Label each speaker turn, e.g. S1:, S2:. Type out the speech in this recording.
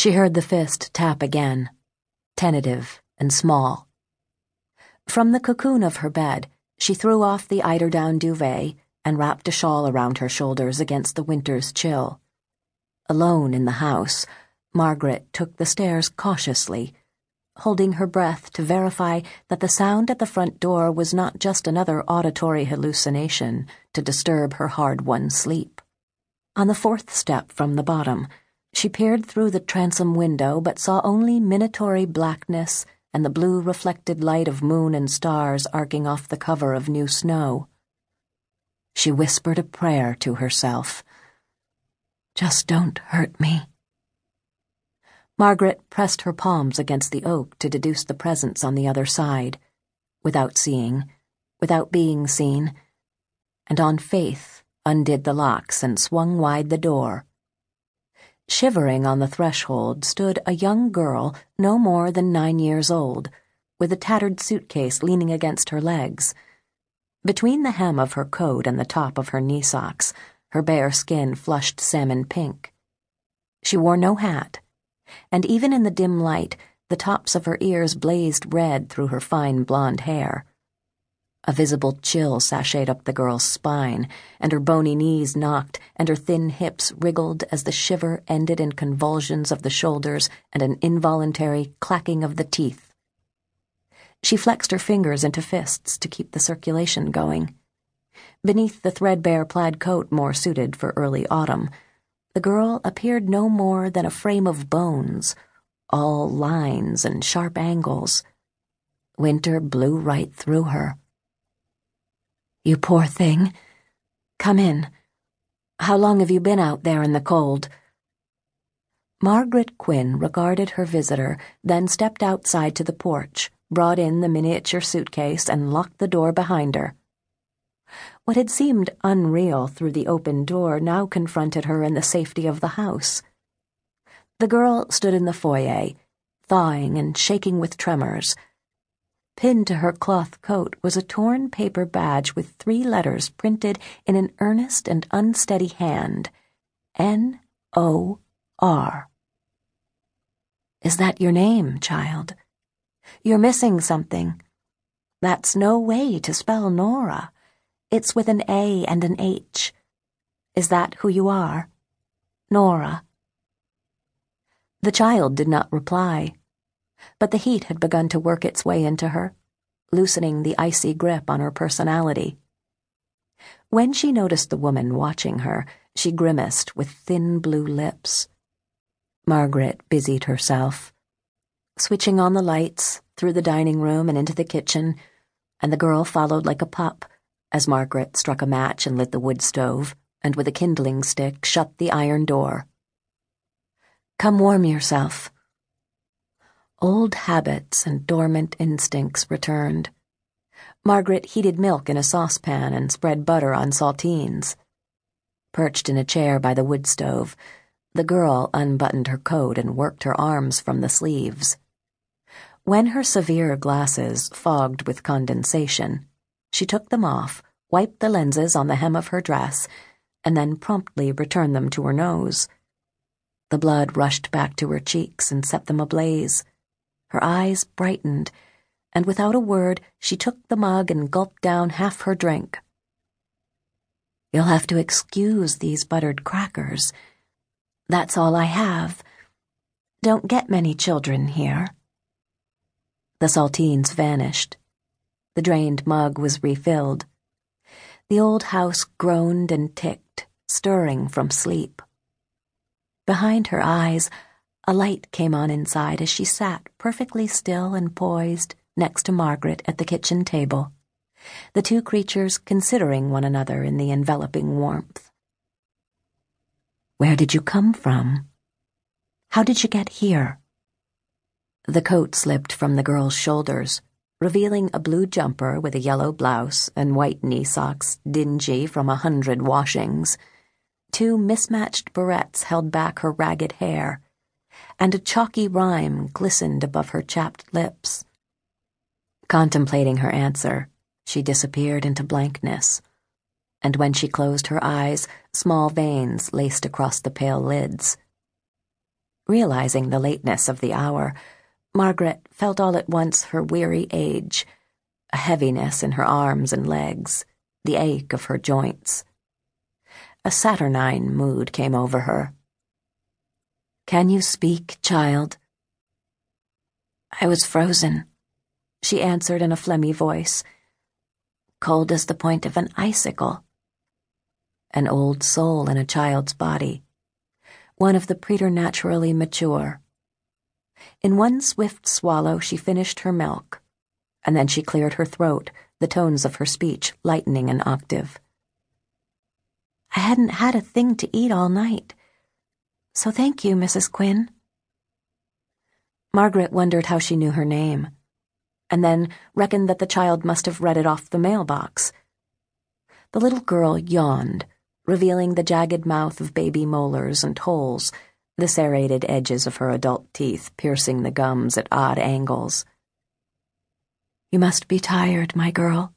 S1: She heard the fist tap again, tentative and small. From the cocoon of her bed, she threw off the eiderdown duvet and wrapped a shawl around her shoulders against the winter's chill. Alone in the house, Margaret took the stairs cautiously, holding her breath to verify that the sound at the front door was not just another auditory hallucination to disturb her hard won sleep. On the fourth step from the bottom, she peered through the transom window but saw only minatory blackness and the blue reflected light of moon and stars arcing off the cover of new snow. She whispered a prayer to herself. Just don't hurt me. Margaret pressed her palms against the oak to deduce the presence on the other side, without seeing, without being seen, and on faith undid the locks and swung wide the door. Shivering on the threshold stood a young girl no more than nine years old, with a tattered suitcase leaning against her legs. Between the hem of her coat and the top of her knee socks, her bare skin flushed salmon pink. She wore no hat, and even in the dim light, the tops of her ears blazed red through her fine blonde hair. A visible chill sashayed up the girl's spine, and her bony knees knocked, and her thin hips wriggled as the shiver ended in convulsions of the shoulders and an involuntary clacking of the teeth. She flexed her fingers into fists to keep the circulation going. Beneath the threadbare plaid coat more suited for early autumn, the girl appeared no more than a frame of bones, all lines and sharp angles. Winter blew right through her. You poor thing. Come in. How long have you been out there in the cold? Margaret Quinn regarded her visitor, then stepped outside to the porch, brought in the miniature suitcase, and locked the door behind her. What had seemed unreal through the open door now confronted her in the safety of the house. The girl stood in the foyer, thawing and shaking with tremors Pinned to her cloth coat was a torn paper badge with three letters printed in an earnest and unsteady hand N O R. Is that your name, child? You're missing something. That's no way to spell Norah. It's with an A and an H. Is that who you are? Norah. The child did not reply but the heat had begun to work its way into her, loosening the icy grip on her personality. When she noticed the woman watching her, she grimaced with thin blue lips. Margaret busied herself, switching on the lights through the dining room and into the kitchen, and the girl followed like a pup as Margaret struck a match and lit the wood stove, and with a kindling stick shut the iron door. Come warm yourself. Old habits and dormant instincts returned. Margaret heated milk in a saucepan and spread butter on saltines. Perched in a chair by the wood stove, the girl unbuttoned her coat and worked her arms from the sleeves. When her severe glasses fogged with condensation, she took them off, wiped the lenses on the hem of her dress, and then promptly returned them to her nose. The blood rushed back to her cheeks and set them ablaze. Her eyes brightened, and without a word, she took the mug and gulped down half her drink. You'll have to excuse these buttered crackers. That's all I have. Don't get many children here. The saltines vanished. The drained mug was refilled. The old house groaned and ticked, stirring from sleep. Behind her eyes, a light came on inside as she sat perfectly still and poised next to Margaret at the kitchen table, the two creatures considering one another in the enveloping warmth. Where did you come from? How did you get here? The coat slipped from the girl's shoulders, revealing a blue jumper with a yellow blouse and white knee socks dingy from a hundred washings. Two mismatched barrettes held back her ragged hair and a chalky rime glistened above her chapped lips. Contemplating her answer, she disappeared into blankness, and when she closed her eyes, small veins laced across the pale lids. Realizing the lateness of the hour, Margaret felt all at once her weary age, a heaviness in her arms and legs, the ache of her joints. A saturnine mood came over her. Can you speak, child? I was frozen, she answered in a phlegmy voice. Cold as the point of an icicle. An old soul in a child's body. One of the preternaturally mature. In one swift swallow, she finished her milk, and then she cleared her throat, the tones of her speech lightening an octave. I hadn't had a thing to eat all night. So thank you, Mrs. Quinn. Margaret wondered how she knew her name, and then reckoned that the child must have read it off the mailbox. The little girl yawned, revealing the jagged mouth of baby molars and holes, the serrated edges of her adult teeth piercing the gums at odd angles. You must be tired, my girl,